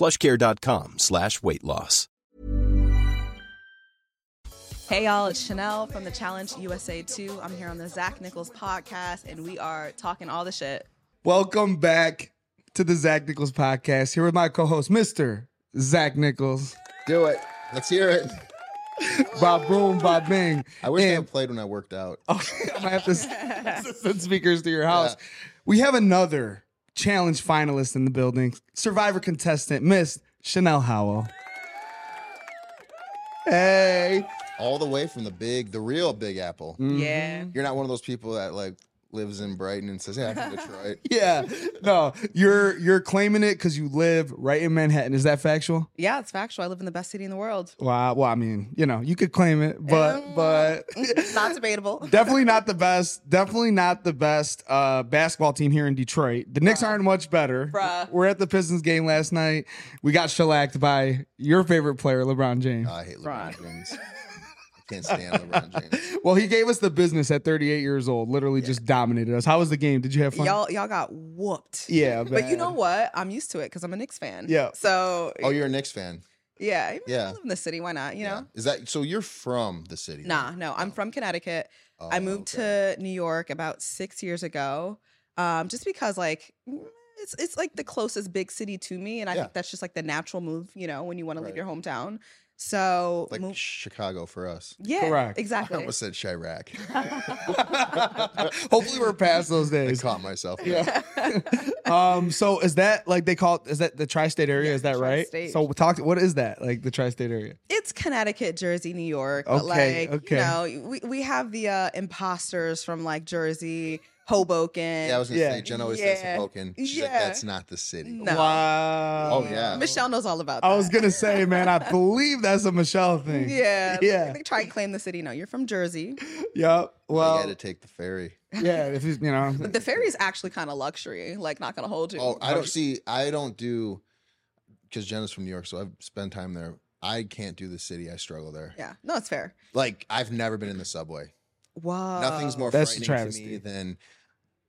plushcare.com slash weight loss. Hey y'all, it's Chanelle from the Challenge USA 2. I'm here on the Zach Nichols podcast and we are talking all the shit. Welcome back to the Zach Nichols podcast. Here with my co-host, Mr. Zach Nichols. Do it. Let's hear it. Bob boom, Bob bing. I wish they And- had played when I worked out. Oh, I'm gonna have to send speakers to your house. We have another challenge finalist in the building. Survivor contestant, Miss Chanelle Howell. Hey. All the way from the big, the real Big Apple. Yeah. You're not one of those people that like lives in Brighton and says, "Yeah, I'm from Detroit." Yeah. No, you're you're claiming it because you live right in Manhattan. Is that factual? Yeah, it's factual. I live in the best city in the world. Wow. Well, I mean, you know, you could claim it, but but Not debatable. definitely not the best. Definitely not the best uh, basketball team here in Detroit. The Knicks aren't much better. Bruh. We're at the Pistons game last night. We got shellacked by your favorite player, LeBron James. I hate LeBron James. I can't stand LeBron James. well, he gave us the business at 38 years old. Literally just dominated us. How was the game? Did you have fun? Y'all y'all got whooped. Yeah, But you know what? I'm used to it because I'm a Knicks fan. Yeah. So Oh, you're a Knicks fan. yeah, I mean, I Yeah. live in the city. Why not? You know? Is that so? You're from the city? Nah, no. I'm from Connecticut. I Oh, moved okay. to New York about six years ago, um, just because like it's it's like the closest big city to me, and I Yeah. think that's just like the natural move, you know, when you want to leave your hometown. So like move- Chicago for us. yeah, Correct. I exactly. almost said Chiraq. Hopefully, we're past those days. I caught myself. Yeah. um. So is that like they call it? Is that the tri-state area? Yeah, is that right? tri-state. So talk. What is that? Like the tri-state area? It's Connecticut, Jersey, New York. But Okay, like, okay. you know, we, we have the uh, imposters from like Jersey, Hoboken. Yeah, I was gonna Yeah. say Jen always says Hoboken. She's like, Yeah. that's not the city. No. Wow. Oh yeah. Michelle knows all about that. I was gonna say, man, I believe that's a Michelle thing. Yeah. Yeah. They try and claim the city. No, you're from Jersey. Yep. Well, you had to take the ferry. yeah. If you, you know, But the ferry is actually kind of luxury. Like, not gonna hold you. Oh, I don't see. I don't do because Jenna's from New York, so I've spent time there. I can't do the city. I struggle there. Yeah. No, it's fair. Like I've never been in the subway. Wow. Nothing's more That's a frightening to me than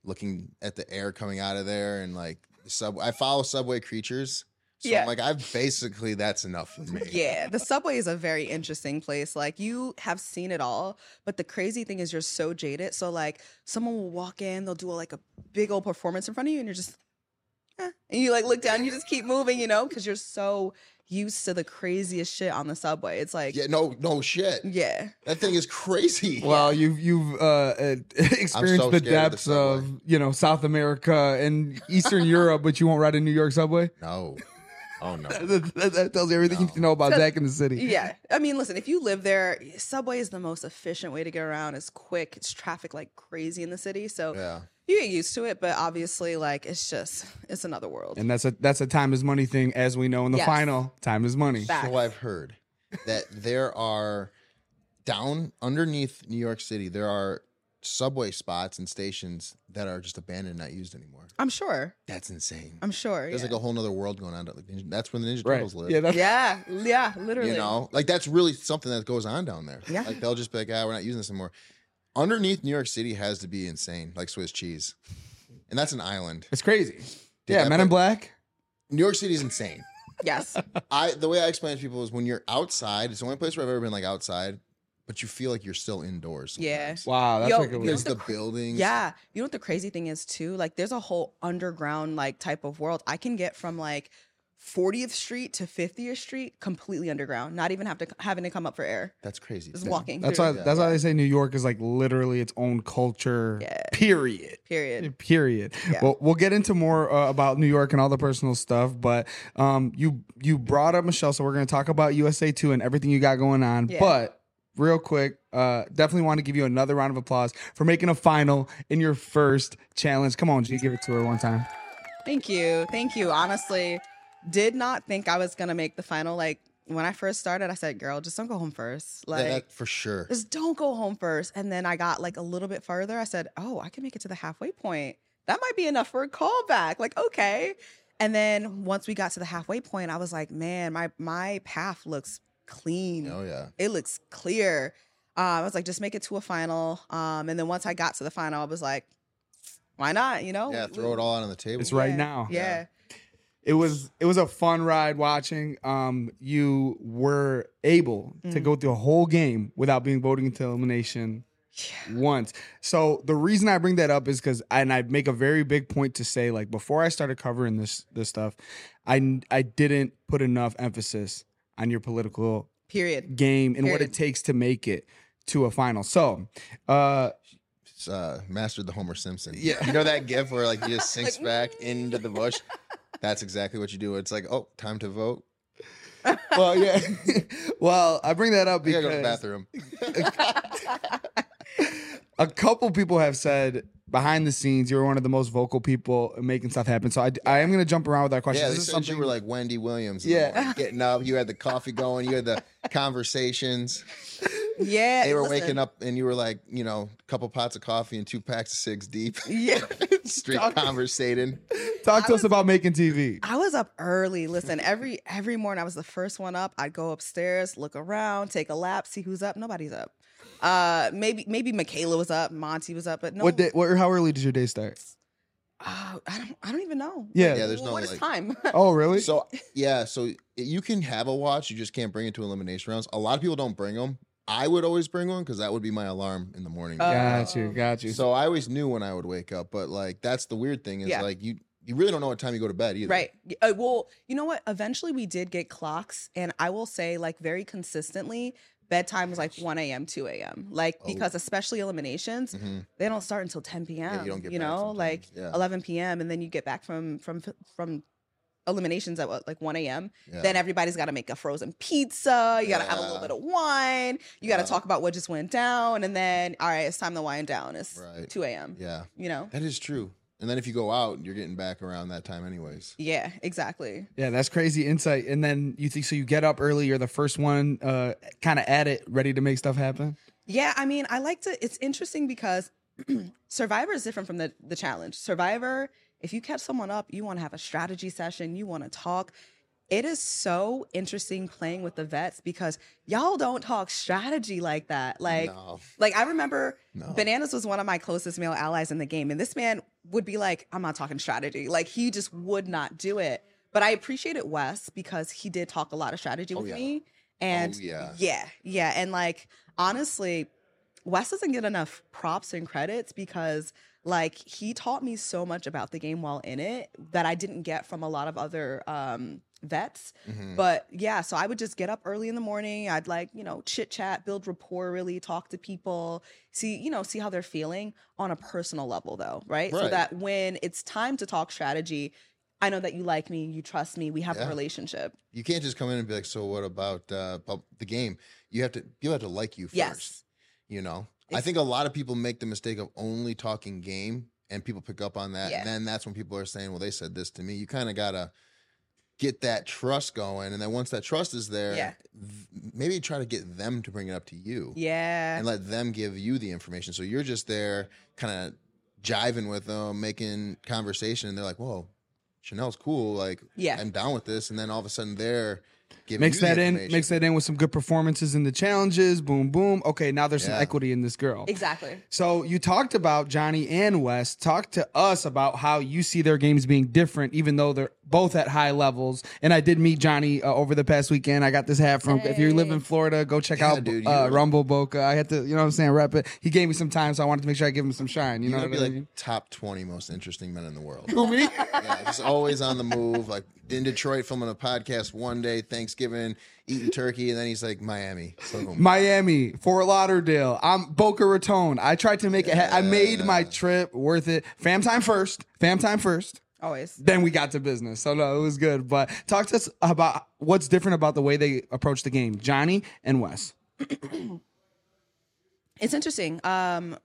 looking at the air coming out of there and like sub. I follow subway creatures. So Yeah. I'm like I've basically that's enough for me. Yeah, the subway is a very interesting place. Like you have seen it all, but the crazy thing is you're so jaded. So like someone will walk in, they'll do a, like a big old performance in front of you, and you're just, eh. and you like look down, you just keep moving, you know, because you're so used to the craziest shit on the subway. It's like, Yeah, no, no shit. yeah, That thing is crazy. well, you've you've uh, uh, experienced so the scared of the depths of, you know South America and Eastern Europe, but you won't ride a New York subway. no. Oh no. that, that- that tells you everything you need to know about Zach in the city. yeah. I mean, listen, if you live there, subway is the most efficient way to get around. It's quick. It's traffic like crazy in the city, so Yeah. You get used to it. But obviously, like it's just it's another world. And that's a that's a time is money thing, as we know in the Yes. final. Time is money. Fact. So I've heard that there are down underneath New York City, there are subway spots and stations that are just abandoned, not used anymore. I'm sure. That's insane. I'm sure. There's yeah. like a whole nother world going on. Like, Ninja- That's where the Ninja Right. Turtles live. Yeah, that's yeah, yeah, literally. you know, like that's really something that goes on down there. Yeah. Like they'll just be like, ah, we're not using this anymore. Underneath New York City has to be insane, like Swiss cheese. And that's an island. it's crazy. Dude, yeah, that Men in Black. New York City is insane. Yes. I the way I explain it to people is when you're outside, it's the only place where I've ever been like outside, but you feel like you're still indoors. Yeah. Wow, that's Yo, like a you know the, the buildings. Yeah. You know what the crazy thing is too? Like there's a whole underground like type of world. I can get from like 40th Street to 50th Street completely underground, not even have to having to come up for air. That's crazy. Just walking. That's why. That's why they say New York is like literally its own culture. Yeah. Period. Period. Period. Yeah. Well, we'll get into more uh, about New York and all the personal stuff, but um, you you brought up Michelle, so we're going to talk about USA too and everything you got going on. Yeah. But real quick, uh, definitely want to give you another round of applause for making a final in your first challenge. Come on, G, give it to her one time. Thank you. Thank you. Honestly, did not think I was gonna make the final. Like when I first started, I said, girl, just don't go home first. Yeah, Like that for sure. just don't go home first. And then I got like a little bit further. I said, oh, I can make it to the halfway point. That might be enough for a callback. Like, okay. And then once we got to the halfway point, I was like, man, my my path looks clean. Oh yeah. It looks clear. Um, I was like, just make it to a final. Um, and then once I got to the final, I was like, why not? You know? Yeah, throw it all out on the table. It's right Yeah. now. Yeah. It was it was a fun ride watching. Um, you were able to Mm. go through a whole game without being voted into elimination once. So the reason I bring that up is because and I make a very big point to say like before I started covering this this stuff, I I didn't put enough emphasis on your political Period. game and what it takes to make it to a final. So, uh, uh, mastered the Homer Simpson. Yeah. You know that gif where like he just sinks back into the bush? That's exactly what you do. It's like, oh, time to vote. well, yeah. well, I bring that up We because gotta go to the bathroom. a couple people have said behind the scenes you're one of the most vocal people making stuff happen. So I, I am going to jump around with that question. Yeah, they this is something you were like Wendy Williams. Yeah. morning, getting up. You had the coffee going. You had the conversations. Yeah. They were listen. waking up, and you were like, you know, a couple pots of coffee and two packs of six deep. Yeah. Street conversating. talk to us about making TV. I was up early. Listen, every every morning I was the first one up. I'd go upstairs, look around, take a lap, see who's up. Nobody's up. Uh, maybe maybe Michaela was up, Monty was up, but no. What day? What? How early did your day start? Uh, I don't. I don't even know. Yeah. Yeah, there's no, What is like- time? Oh, really? So yeah, so you can have a watch, you just can't bring it to elimination rounds. A lot of people don't bring them. I would always bring one because that would be my alarm in the morning. Uh, got you. Got you. so I always knew when I would wake up, but like that's the weird thing is Yeah. like you you really don't know what time you go to bed either. Right. Uh, well, you know what? Eventually, we did get clocks, and I will say, like, very consistently, bedtime was like 1 a.m., 2 a.m. Like, Oh. because especially eliminations, Mhm. they don't start until 10 p.m. you don't get you back know, sometimes. like Yeah. 11 p.m., and then you get back from from from eliminations at what, like 1 a.m. Yeah. Then everybody's got to make a frozen pizza. You got to have a little bit of wine. You got to Yeah. talk about what just went down, and then all right, it's time to wind down. It's Right. 2 a.m. Yeah. You know. That is true. And then if you go out, you're getting back around that time anyways. Yeah. Exactly. yeah, that's crazy insight. And then you think so? You get up early. You're the first one, uh, kind of at it, ready to make stuff happen. Yeah, I mean, I like to. It's interesting because Survivor is different from the the challenge. Survivor, if you catch someone up, you want to have a strategy session, you want to talk. It is so interesting playing with the vets because y'all don't talk strategy like that. Like, No. like I remember No. Bananas was one of my closest male allies in the game, and this man would be like, "I'm not talking strategy." Like he just would not do it. But I appreciated Wes because he did talk a lot of strategy oh, with yeah. me. And Oh, yeah. yeah, yeah. And like honestly, Wes doesn't get enough props and credits because like he taught me so much about the game while in it that I didn't get from a lot of other um vets. Mhm. But yeah, so I would just get up early in the morning. I'd like, you know, chit chat, build rapport, really talk to people, see, you know, see how they're feeling on a personal level though, right? So that when it's time to talk strategy, I know that you like me, you trust me, we have a relationship. You can't just come in and be like, so what about uh, the game? You have to you have to like you first. Yes. You know? I think a lot of people make the mistake of only talking game and people pick up on that. Yeah. And then that's when people are saying, Well, they said this to me. You kind of gotta get that trust going. And then once that trust is there, Yeah. th- maybe try to get them to bring it up to you Yeah. and let them give you the information. So you're just there, kind of jiving with them, making conversation, and they're like, "Whoa, Chanelle's cool. Like, Yeah. I'm down with this." And then all of a sudden, they're Mix you the that in, mix that in with some good performances in the challenges. Boom, boom. Okay, now there's some equity in this girl. exactly. So you talked about Johnny and Wes. Talk to us about how you see their games being different, even though they're both at high levels. And I did meet Johnny uh, over the past weekend. I got this hat from. If you live in Florida, go check Yeah, out dude, uh, Rumble Boca. I had to, you know what I'm saying, rep it. He gave me some time, so I wanted to make sure I give him some shine. You You're know what be I like mean? top 20 most interesting men in the world. Who, me? yeah, just always on the move. Like in Detroit, filming a podcast one day, Thanksgiving, eating turkey, and then he's like Miami. So Miami, Fort Lauderdale. I'm Boca Raton. I tried to make it. I made my trip worth it. Fam time first. Fam time first. Always. Then we got to business. So no, it was good. But talk to us about what's different about the way they approach the game, Johnny and Wes. It's interesting. Um,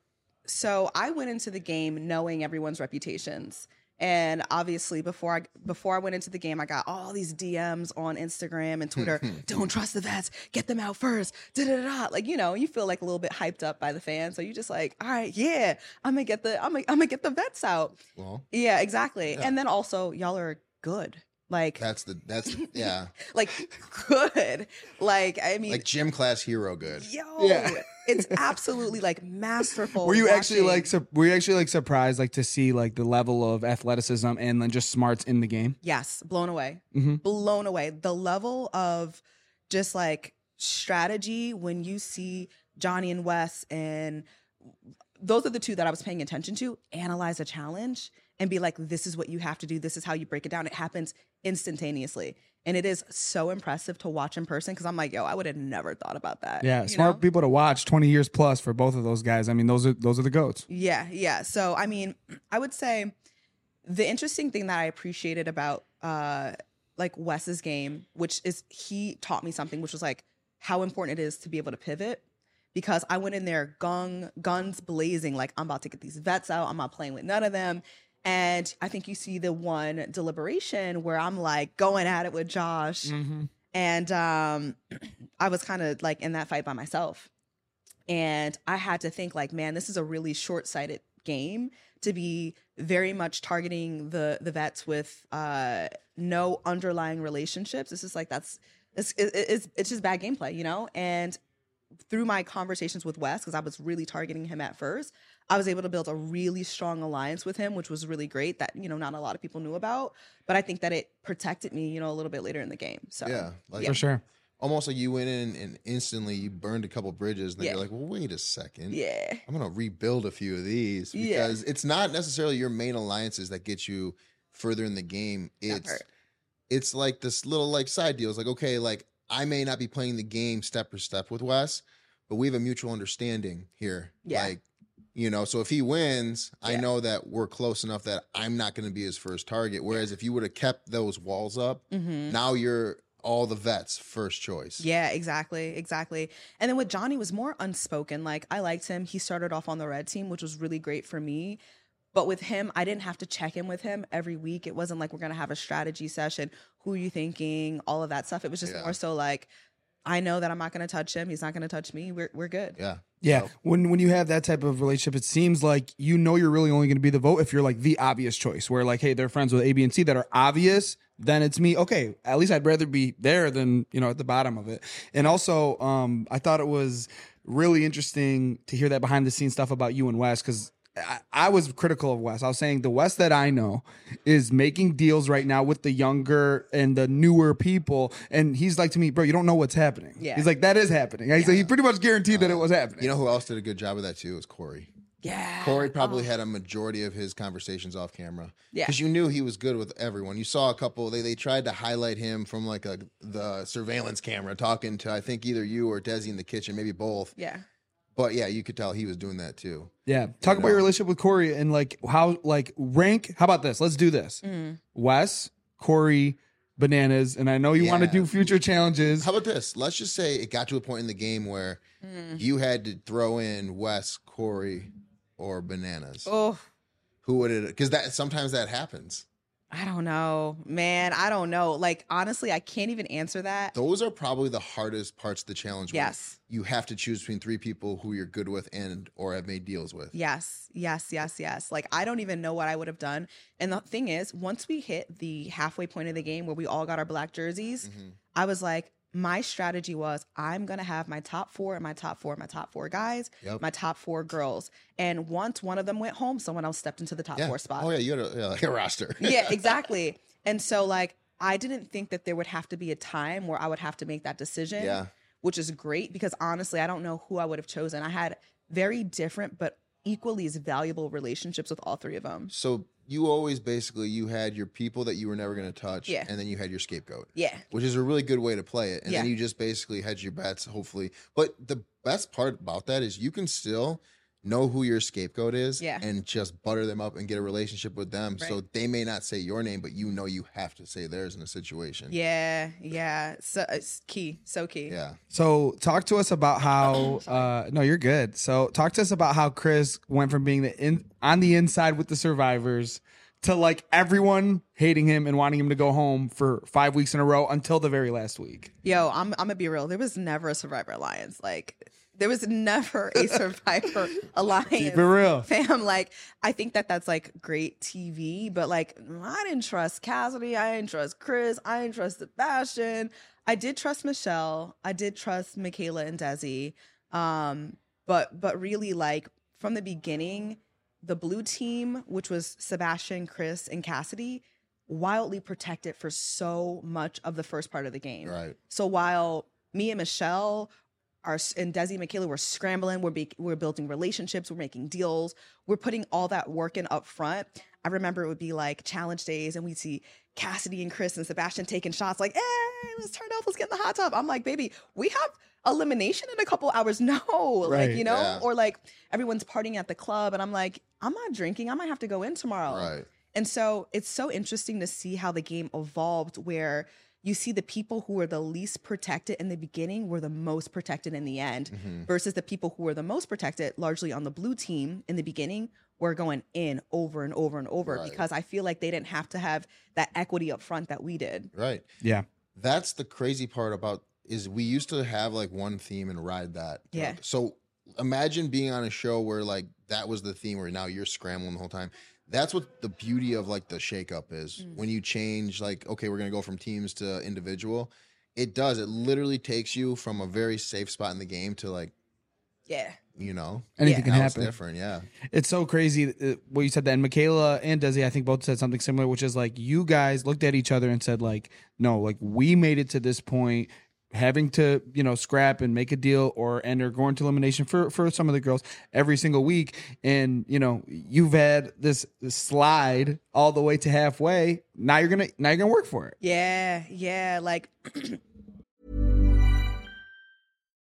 so I went into the game knowing everyone's reputations. And obviously, before I before I went into the game, I got all these DMs on Instagram and Twitter. Don't trust the vets. Get them out first. Da da da. Like you know, you feel like a little bit hyped up by the fans, so you just like, all right, yeah, I'm gonna get the I'm gonna, I'm gonna get the vets out. well, Yeah, exactly. And then also, y'all are good. Like that's the that's the, yeah, like good. Like I mean, like gym class hero good. yo, Yeah. it's absolutely like masterful. Were you actually like sur- were you actually like surprised like to see like the level of athleticism and then just smarts in the game? Yes, blown away. Mhm. Blown away. The level of just like strategy when you see Johnny and Wes and those are the two that I was paying attention to analyze a challenge and be like, this is what you have to do. This is how you break it down. It happens instantaneously. And it is so impressive to watch in person because I'm like, yo, I would have never thought about that. Yeah, smart know? people to watch. Twenty years plus for both of those guys. I mean, those are those are the goats. Yeah, yeah. So I mean, I would say the interesting thing that I appreciated about uh like Wes's game, which is he taught me something, which was like how important it is to be able to pivot. Because I went in there gung guns blazing, like I'm about to get these vets out. I'm not playing with none of them. And I think you see the one deliberation where I'm like going at it with Josh. And um i was kind of like in that fight by myself. And i had to think like man this is a really short-sighted game to be very much targeting the the vets with uh no underlying relationships. It's just like that's it's it's, it's just bad gameplay you know? And through my conversations with Wes, because I was really targeting him at first, I was able to build a really strong alliance with him, which was really great. That you know, not a lot of people knew about, but I think that it protected me, you know, a little bit later in the game. So Yeah, like For sure. almost like you went in and instantly you burned a couple bridges, and then Yeah. you're like, well, wait a second. yeah, I'm gonna rebuild a few of these Yeah. because it's not necessarily your main alliances that get you further in the game. It's it's like this little like side deals. Like, okay, like I may not be playing the game step for step with Wes, but we have a mutual understanding here. Yeah. Like, you know, so if he wins, I know that we're close enough that I'm not gonna be his first target. Whereas if you would have kept those walls up, Mhm. now you're all the vets first choice. Yeah, exactly, exactly. And then with Johnny was more unspoken. Like I liked him. He started off on the red team, which was really great for me. But with him, I didn't have to check in with him every week. It wasn't like we're gonna have a strategy session. Who are you thinking? All of that stuff. It was just Yeah. more so like, I know that I'm not gonna touch him. He's not gonna touch me. We're we're good. Yeah. Yeah, when when you have that type of relationship, it seems like you know you're really only going to be the vote if you're like the obvious choice. Where like, hey, they're friends with A, B, and C that are obvious. Then it's me. Okay, at least I'd rather be there than you know at the bottom of it. And also, um, I thought it was really interesting to hear that behind the scenes stuff about you and Wes because. I, I was critical of Wes. I was saying the Wes that I know is making deals right now with the younger and the newer people, and he's like to me, bro, you don't know what's happening. Yeah. he's like that is happening. He's like, he pretty much guaranteed that it was happening. You know who else did a good job of that too? Was Corey. Yeah. Corey probably oh. had a majority of his conversations off camera. Yeah. Because you knew he was good with everyone. You saw a couple, they, they tried to highlight him from like a the surveillance camera talking to I think either you or Desi in the kitchen, maybe both. Yeah. But yeah, you could tell he was doing that too. Yeah. Talk about your relationship with Corey and like how like rank. How about this? Let's do this. Mm. Wes, Corey, bananas, and I know you want to do future challenges. How about this? Let's just say it got to a point in the game where you had to throw in Wes, Corey, or bananas. Oh, Who would it? Because that sometimes that happens. I don't know, man. I don't know. Like honestly, I can't even answer that. Those are probably the hardest parts of the challenge. Yes. You have to choose between three people who you're good with and or have made deals with. Yes, yes, yes, yes. Like I don't even know what I would have done. And the thing is, once we hit the halfway point of the game where we all got our black jerseys, Mhm. I was like, my strategy was I'm gonna have my top four and my top four, my top four guys, Yep. my top four girls. And once one of them went home, someone else stepped into the top yeah. four spot. Oh yeah, you had a, yeah, like a roster. yeah, exactly. And so like I didn't think that there would have to be a time where I would have to make that decision. Yeah. Which is great because honestly, I don't know who I would have chosen. I had very different but equally as valuable relationships with all three of them. So you always basically you had your people that you were never going to touch, Yeah. and then you had your scapegoat. Yeah. which is a really good way to play it. And then you just basically hedge your bets, hopefully. But the best part about that is you can still know who your scapegoat is Yeah. and just butter them up and get a relationship with them. So they may not say your name, but you know you have to say theirs in a situation. Yeah, yeah. So it's key. So key. Yeah. So talk to us about how. Uh, no, you're good. So talk to us about how Chris went from being the in on the inside with the survivors to like everyone hating him and wanting him to go home for five weeks in a row until the very last week. Yo, I'm I'm gonna be real. There was never a Survivor Alliance. Like there was never a Survivor Alliance. Keep it real. fam. Like I think that that's like great TV, but like I didn't trust Cassidy. I didn't trust Chris. I didn't trust Sebastian. I did trust Michelle. I did trust Michaela and Desi. Um, but but really like from the beginning, the blue team, which was Sebastian, Chris, and Cassidy, wildly protected for so much of the first part of the game. Right. So while me and Michelle are and Desi and Michaela were scrambling, we're be, we're building relationships, we're making deals, we're putting all that work in up front. I remember it would be like challenge days, and we'd see Cassidy and Chris and Sebastian taking shots, like, "Hey, let's turn off, let's get in the hot tub." I'm like, "Baby, we have elimination in a couple hours." No, Right. like you know, Yeah. or like everyone's partying at the club, and I'm like, "I'm not drinking. I might have to go in tomorrow." Right. And so it's so interesting to see how the game evolved where you see the people who were the least protected in the beginning were the most protected in the end Mm-hmm. versus the people who were the most protected largely on the blue team in the beginning were going in over and over and over Right. because I feel like they didn't have to have that equity up front that we did. Right. Yeah. That's the crazy part about is we used to have like one theme and ride that. Yeah. So imagine being on a show where like that was the theme where now you're scrambling the whole time. That's what the beauty of like the shakeup is. Mm. When you change like okay, we're going to go from teams to individual. It does. It literally takes you from a very safe spot in the game to like, Yeah. you know, Anything Yeah. can now it's happen. different, yeah. It's so crazy uh, what you said that. And Michaela and Desi, I think both said something similar, which is like you guys looked at each other and said, like, no, like we made it to this point, having to, you know, scrap and make a deal or and are going to elimination for for some of the girls every single week. And, you know, you've had this, this slide all the way to halfway. Now you're gonna now you're gonna work for it. Yeah. Yeah. Like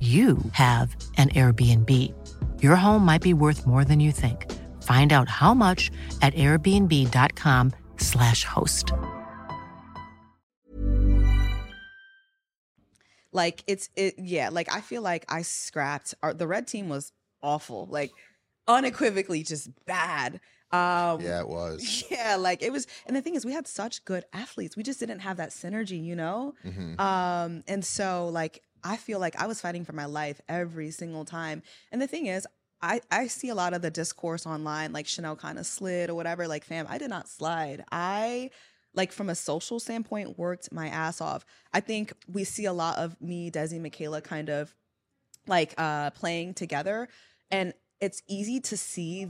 you have an Airbnb. Your home might be worth more than you think. Find out how much at airbnb.com/slash host. like it's it yeah like i feel like i scrapped our, the red team was awful like unequivocally just bad um Yeah, it was. yeah like it was and the thing is we had such good athletes we just didn't have that synergy you know Mhm. um and so like i feel like i was fighting for my life every single time and the thing is I, I see a lot of the discourse online, like Chanelle kind of slid or whatever. Like, fam, I did not slide. I, like, from a social standpoint, worked my ass off. I think we see a lot of me, Desi, Michaela kind of like uh playing together. And it's easy to see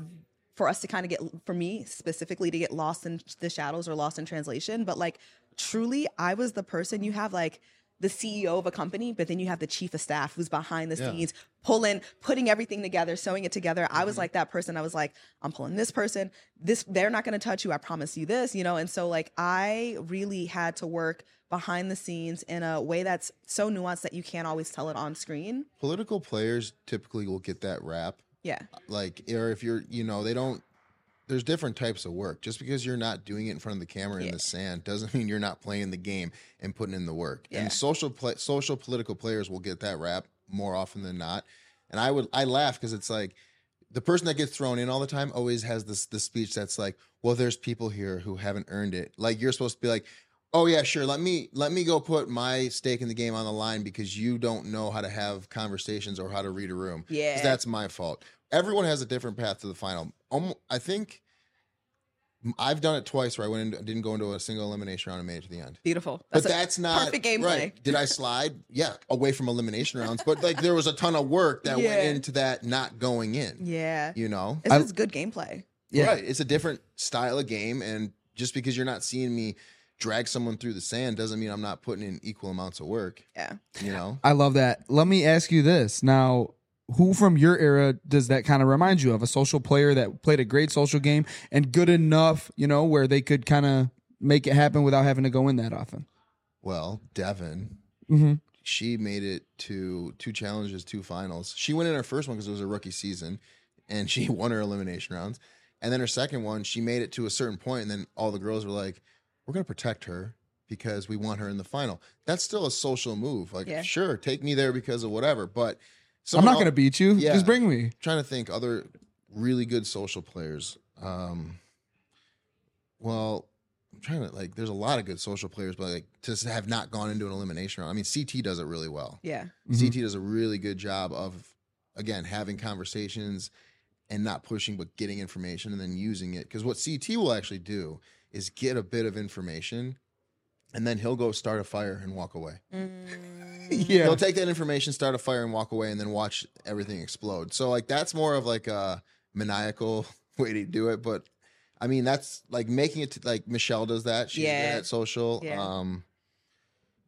for us to kind of get, for me specifically, to get lost in the shadows or lost in translation. But like, truly, I was the person you have like, the CEO of a company, but then you have the chief of staff who's behind the Yeah. scenes, pulling, putting everything together, sewing it together. I was mm-hmm. like that person. I was like, I'm pulling this person. This they're not going to touch you. I promise you this, you know. And so like I really had to work behind the scenes in a way that's so nuanced that you can't always tell it on screen. Political players typically will get that rap. Yeah. Like, or if you're, you know, they don't. There's different types of work. Just because you're not doing it in front of the camera in the sand doesn't mean you're not playing the game and putting in the work. Yeah. And social play, social political players will get that rap more often than not. And I would I laugh because it's like the person that gets thrown in all the time always has this this speech that's like, well, there's people here who haven't earned it. Like you're supposed to be like, oh yeah, sure. Let me let me go put my stake in the game on the line because you don't know how to have conversations or how to read a room. Yeah. that's my fault. Everyone has a different path to the final. Um, I think I've done it twice where I went in, didn't go into a single elimination round and made it to the end. Beautiful. But that's not perfect gameplay. Right. Did I slide? Yeah, away from elimination rounds. But like there was a ton of work that Yeah. went into that not going in. Yeah. You know? This is good gameplay. Yeah. Right. It's a different style of game. And just because you're not seeing me drag someone through the sand doesn't mean I'm not putting in equal amounts of work. Yeah. You know? I love that. Let me ask you this now. Who from your era does that kind of remind you of? A social player that played a great social game and good enough, you know, where they could kind of make it happen without having to go in that often. Well, Devin, Mm-hmm. she made it to two challenges, two finals. She went in her first one because it was a rookie season, and she won her elimination rounds. And then her second one, she made it to a certain point, and then all the girls were like, "We're gonna protect her because we want her in the final." That's still a social move. Like, Yeah. sure, take me there because of whatever, but I'm not el- going to beat you. Yeah. Just bring me. trying to think other really good social players. Um, well, I'm trying to like. There's a lot of good social players, but like to have not gone into an elimination round. I mean, CT does it really well. Yeah. Mm-hmm. CT does a really good job of, again, having conversations and not pushing, but getting information and then using it. Because what CT will actually do is get a bit of information, and then he'll go start a fire and walk away. Yeah. He'll take that information, start a fire, and walk away, and then watch everything explode. So like that's more of like a maniacal way to do it. But I mean, that's like making it to, like Michelle does that. She's Yeah. good at social. Yeah. Um,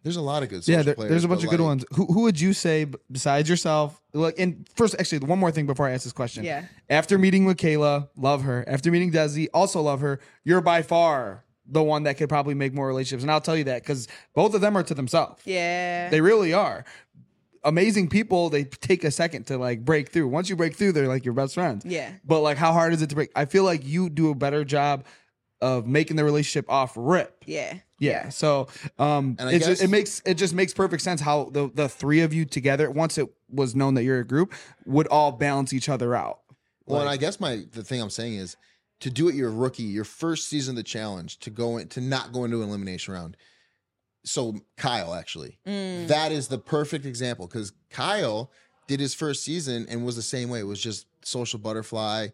there's a lot of good social Yeah, there, players. there's a bunch but, of good ones. Who who would you say besides yourself? Like, and first, actually, one more thing before I ask this question. Yeah. After meeting with Kayla, love her. After meeting Desi, also love her. You're by far the one that could probably make more relationships, and I'll tell you that because both of them are to themselves. Yeah. They really are. Amazing people. They take a second to like break through. Once you break through, they're like your best friends. Yeah. But like, how hard is it to break? I feel like you do a better job of making the relationship off rip. yeah. Yeah. So um And I it just it makes it just makes perfect sense how the the three of you together, once it was known that you're a group, would all balance each other out. Well, and I guess my the thing I'm saying is to do it your rookie, your first season of the challenge, to go in to not go into an elimination round. So Kyle actually, Mm. that is the perfect example because Kyle did his first season and was the same way. It was just social butterfly.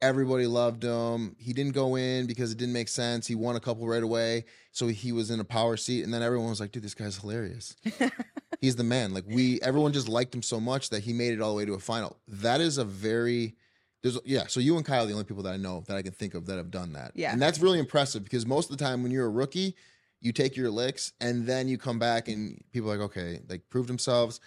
Everybody loved him. He didn't go in because it didn't make sense. He won a couple right away, so he was in a power seat, and then everyone was like, "Dude, this guy's hilarious." He's the man. Like we, everyone just liked him so much that he made it all the way to a final. That is a very there's yeah. So you and Kyle are the only people that I know that I can think of that have done that. Yeah. and that's really impressive because most of the time when you're a rookie, you take your licks and then you come back and people are like, okay, like proved themselves.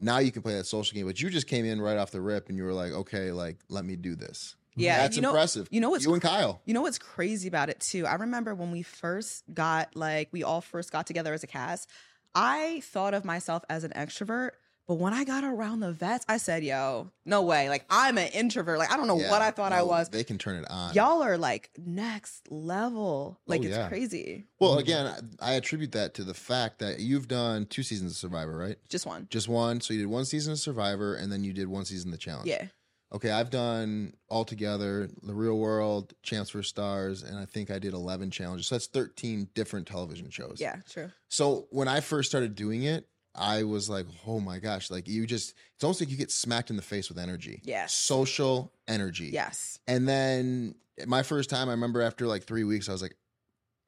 Now you can play that social game, but you just came in right off the rip and you were like, okay, like let me do this. Yeah, that's you know- impressive. you know what's you and Kyle. You know what's crazy about it too? I remember when we first got like we all first got together as a cast. I thought of myself as an extrovert, but when I got around the vets, I said, "Yo, no way! Like I'm an introvert. Like I don't know Yeah, what I thought I was. They can turn it on. Y'all are like next level. Oh, like Oh, it's yeah. crazy. Well, again, I attribute that to the fact that you've done two seasons of Survivor, right? Just one. Just one. So you did one season of Survivor, and then you did one season of the challenge. Yeah. Okay, I've done all together the Real World, Champs for Stars, and I think I did eleven challenges. So that's thirteen different television shows. Yeah. True. So when I first started doing it, I was like, oh my gosh, like you just, it's almost like you get smacked in the face with energy. Yes. Social energy. Yes. And then my first time, I remember after like three weeks, I was like,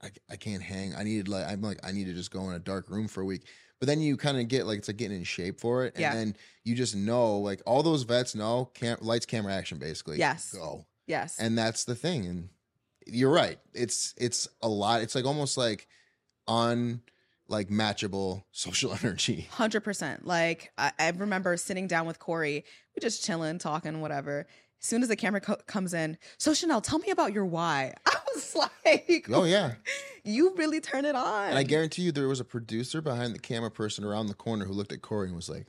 I, I can't hang. I needed like, I'm like, I need to just go in a dark room for a week. But then you kind of get like, it's like getting in shape for it. And Yeah. then you just know, like all those vets know, cam- lights, camera, action, basically. Yes. Go. Yes. And that's the thing. And you're right. It's, it's a lot. It's like almost like on like matchable social energy. Hundred percent. Like I, I remember sitting down with Corey, we just chilling, talking, whatever. As soon as the camera co- comes in, so Chanelle, tell me about your why. I was like, Oh yeah. you really turn it on. And I guarantee you there was a producer behind the camera person around the corner who looked at Corey and was like,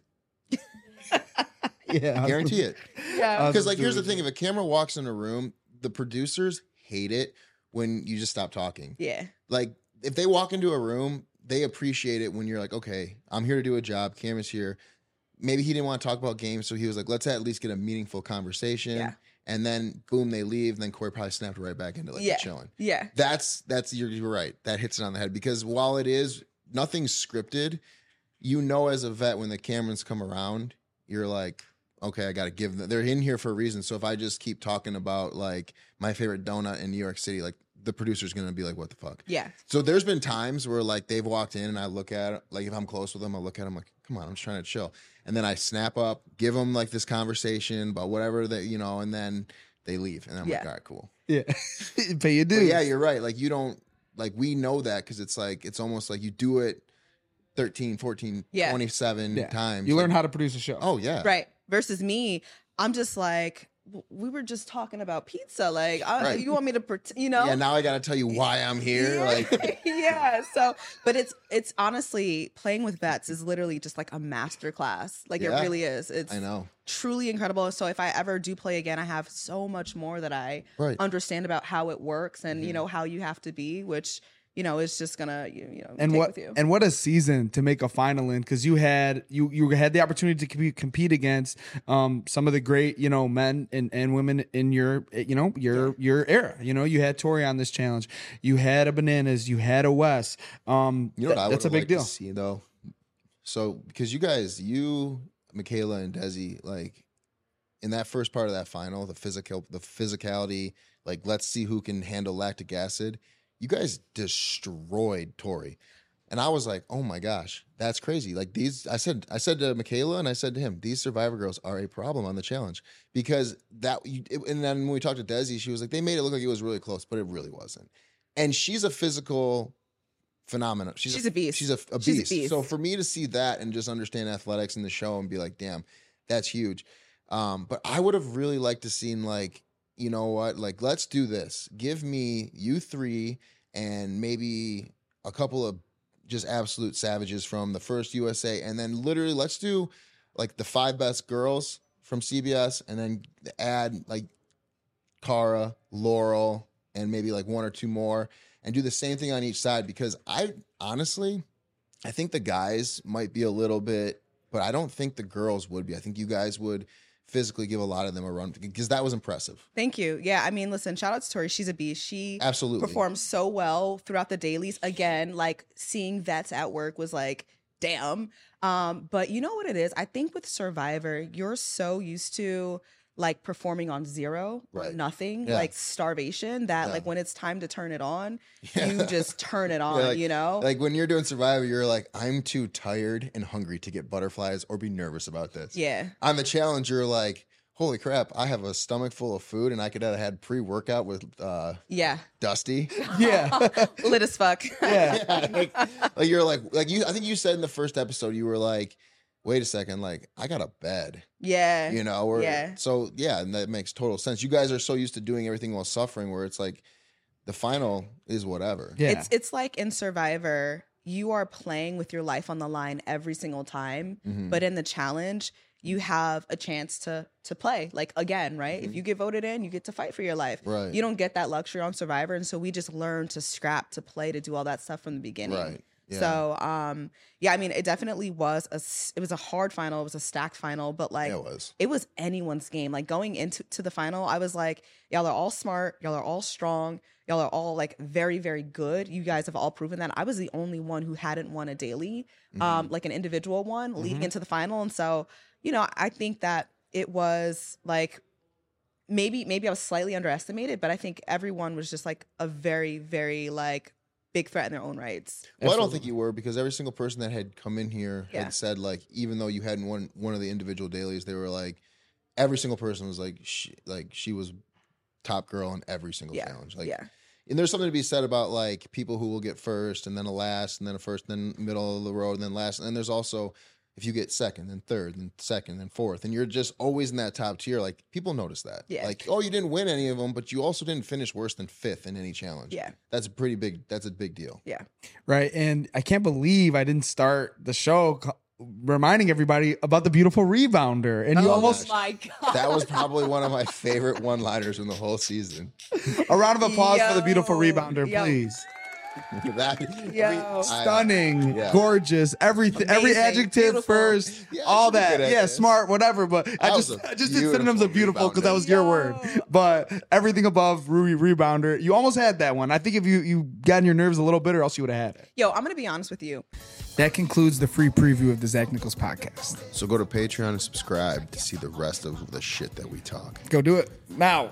Yeah, I guarantee it. yeah. Because like here's the thing, if a camera walks in a room, the producers hate it when you just stop talking. Yeah. Like if they walk into a room, they appreciate it when you're like, okay, I'm here to do a job. Camera's here. Maybe he didn't want to talk about games, so he was like, let's at least get a meaningful conversation. Yeah. And then boom, they leave. Then Corey probably snapped right back into like Yeah. chilling. Yeah. That's that's you're, you're right. That hits it on the head because while it is nothing scripted, you know as a vet when the cameras come around, you're like, okay, I got to give them. They're in here for a reason. So if I just keep talking about like my favorite donut in New York City, like the producer's gonna be like, what the fuck? Yeah. So there's been times where like they've walked in and I look at it, like if I'm close with them, I look at them like, come on, I'm just trying to chill. And then I snap up, give them like this conversation about whatever that you know, and then they leave, and I'm like, Yeah. all right, cool. Yeah, pay your But yeah, you're right. Like you don't like we know that because it's like it's almost like you do it 13, 14, Yeah. 27 Yeah. times. You learn Like, how to produce a show. Oh yeah. Right. Versus me, I'm just like, w- we were just talking about pizza. Like, I, Right. you want me to, you know? Yeah, now I got to tell you why I'm here. Yeah. Like yeah. So, but it's it's honestly playing with vets is literally just like a master class. Like Yeah. it really is. It's I know. truly incredible. So if I ever do play again, I have so much more that I Right. understand about how it works and you Mhm. know how you have to be, which you know is just gonna you, you know and take what with you. and what a season to make a final in because you had you you had the opportunity to compete, compete against um some of the great you know men and, and women in your you know your your era you know you had Tori on this challenge you had a bananas you had a Wes um You know what I that's a big liked deal to see though. So because you guys, you, Michaela, and Desi, like in that first part of that final, the physical, the physicality, like let's see who can handle lactic acid. You guys destroyed Tori, and I was like, oh my gosh, that's crazy. Like these, I said, I said to Michaela, and I said to him, these Survivor girls are a problem on the challenge because that. And then when we talked to Desi, she was like, they made it look like it was really close, but it really wasn't. And she's a physical phenomenon. She's, She's a beast. She's a, a She's a beast. beast. So for me to see that and just understand athletics in the show and be like, damn, that's huge. Um, but I would have really liked to seen like, you know what, like let's do this. Give me you three and maybe a couple of just absolute savages from the first USA, and then literally let's do like the five best girls from CBS, and then add like Cara, Laurel, and maybe like one or two more, and do the same thing on each side because I honestly, I think the guys might be a little bit, but I don't think the girls would be. I think you guys would physically give a lot of them a run because that was impressive. Thank you. Yeah, I mean, listen, shout out to Tori. She's a beast. She Absolutely. performed so well throughout the dailies. Again, like seeing vets at work was like, damn. Um, but you know what it is? I think with Survivor, you're so used to like performing on zero or Right. nothing, Yeah. like starvation, that Yeah. like when it's time to turn it on, Yeah. you just turn it on, like- you know? Like when you're doing Survivor, you're like, I'm too tired and hungry to get butterflies or be nervous about this. yeah. On the challenge, you're like, holy crap, I have a stomach full of food and I could have had pre workout with uh, Yeah. Dusty. yeah Lit as fuck. yeah yeah, like, like you're like, like you, I think you said in the first episode, you were like, wait a second, like I got a bed, yeah. you know? Or, Yeah. So yeah, and that makes total sense. You guys are so used to doing everything while suffering, where it's like the final is whatever. yeah It's it's like in Survivor, you are playing with your life on the line every single time, Mhm. but in the challenge, you have a chance to to play like again, right? If you get voted in, you get to fight for your life. Mm-hmm. Right. You don't get that luxury on Survivor, and so we just learn to scrap, to play, to do all that stuff from the beginning. Right. Yeah. So, um, yeah, I mean, it definitely was a it was a hard final. It was a stacked final, but like Yeah, it was. it was anyone's game. Like going into to the final, I was like, y'all are all smart, y'all are all strong, y'all are all like very very good. You guys have all proven that. I was the only one who hadn't won a daily, um, like an individual one leading into the final, and so you know, I think that it was like maybe maybe I was slightly underestimated, but I think everyone was just like a very very like big threat in their own rights. Well, I don't think you were because every single person that had come in here Yeah. had said like, even though you hadn't won one of the individual dailies, they were like, every single person was like, she, like she was top girl in every single Yeah, challenge. Like, yeah. and there's something to be said about like people who will get first and then a last and then a first, and then middle of the road and then last. And then there's also if you get second and third and second and fourth and you're just always in that top tier, like people notice that. Yeah. Like, oh, you didn't win any of them, but you also didn't finish worse than fifth in any challenge. Yeah. That's a pretty big. That's a big deal. Yeah. right? And I can't believe I didn't start the show reminding everybody about the beautiful rebounder. And you Oh, almost my god. That was probably one of my favorite one-liners in the whole season. a round of applause for the beautiful rebounder, yo. please. that Yo. I- Stunning, yeah. gorgeous, everything, every adjective beautiful. first, Yeah, all that. Yeah, this. smart, whatever. But I just, was a I just did synonyms of beautiful beautiful because that was your word. But everything above re- rebounder, you almost had that one. I think if you you got in your nerves a little bit, or else you would have had it. Yo, I'm gonna be honest with you. That concludes the free preview of the Zach Nichols podcast. So go to Patreon and subscribe to see the rest of the shit that we talk. Go do it now.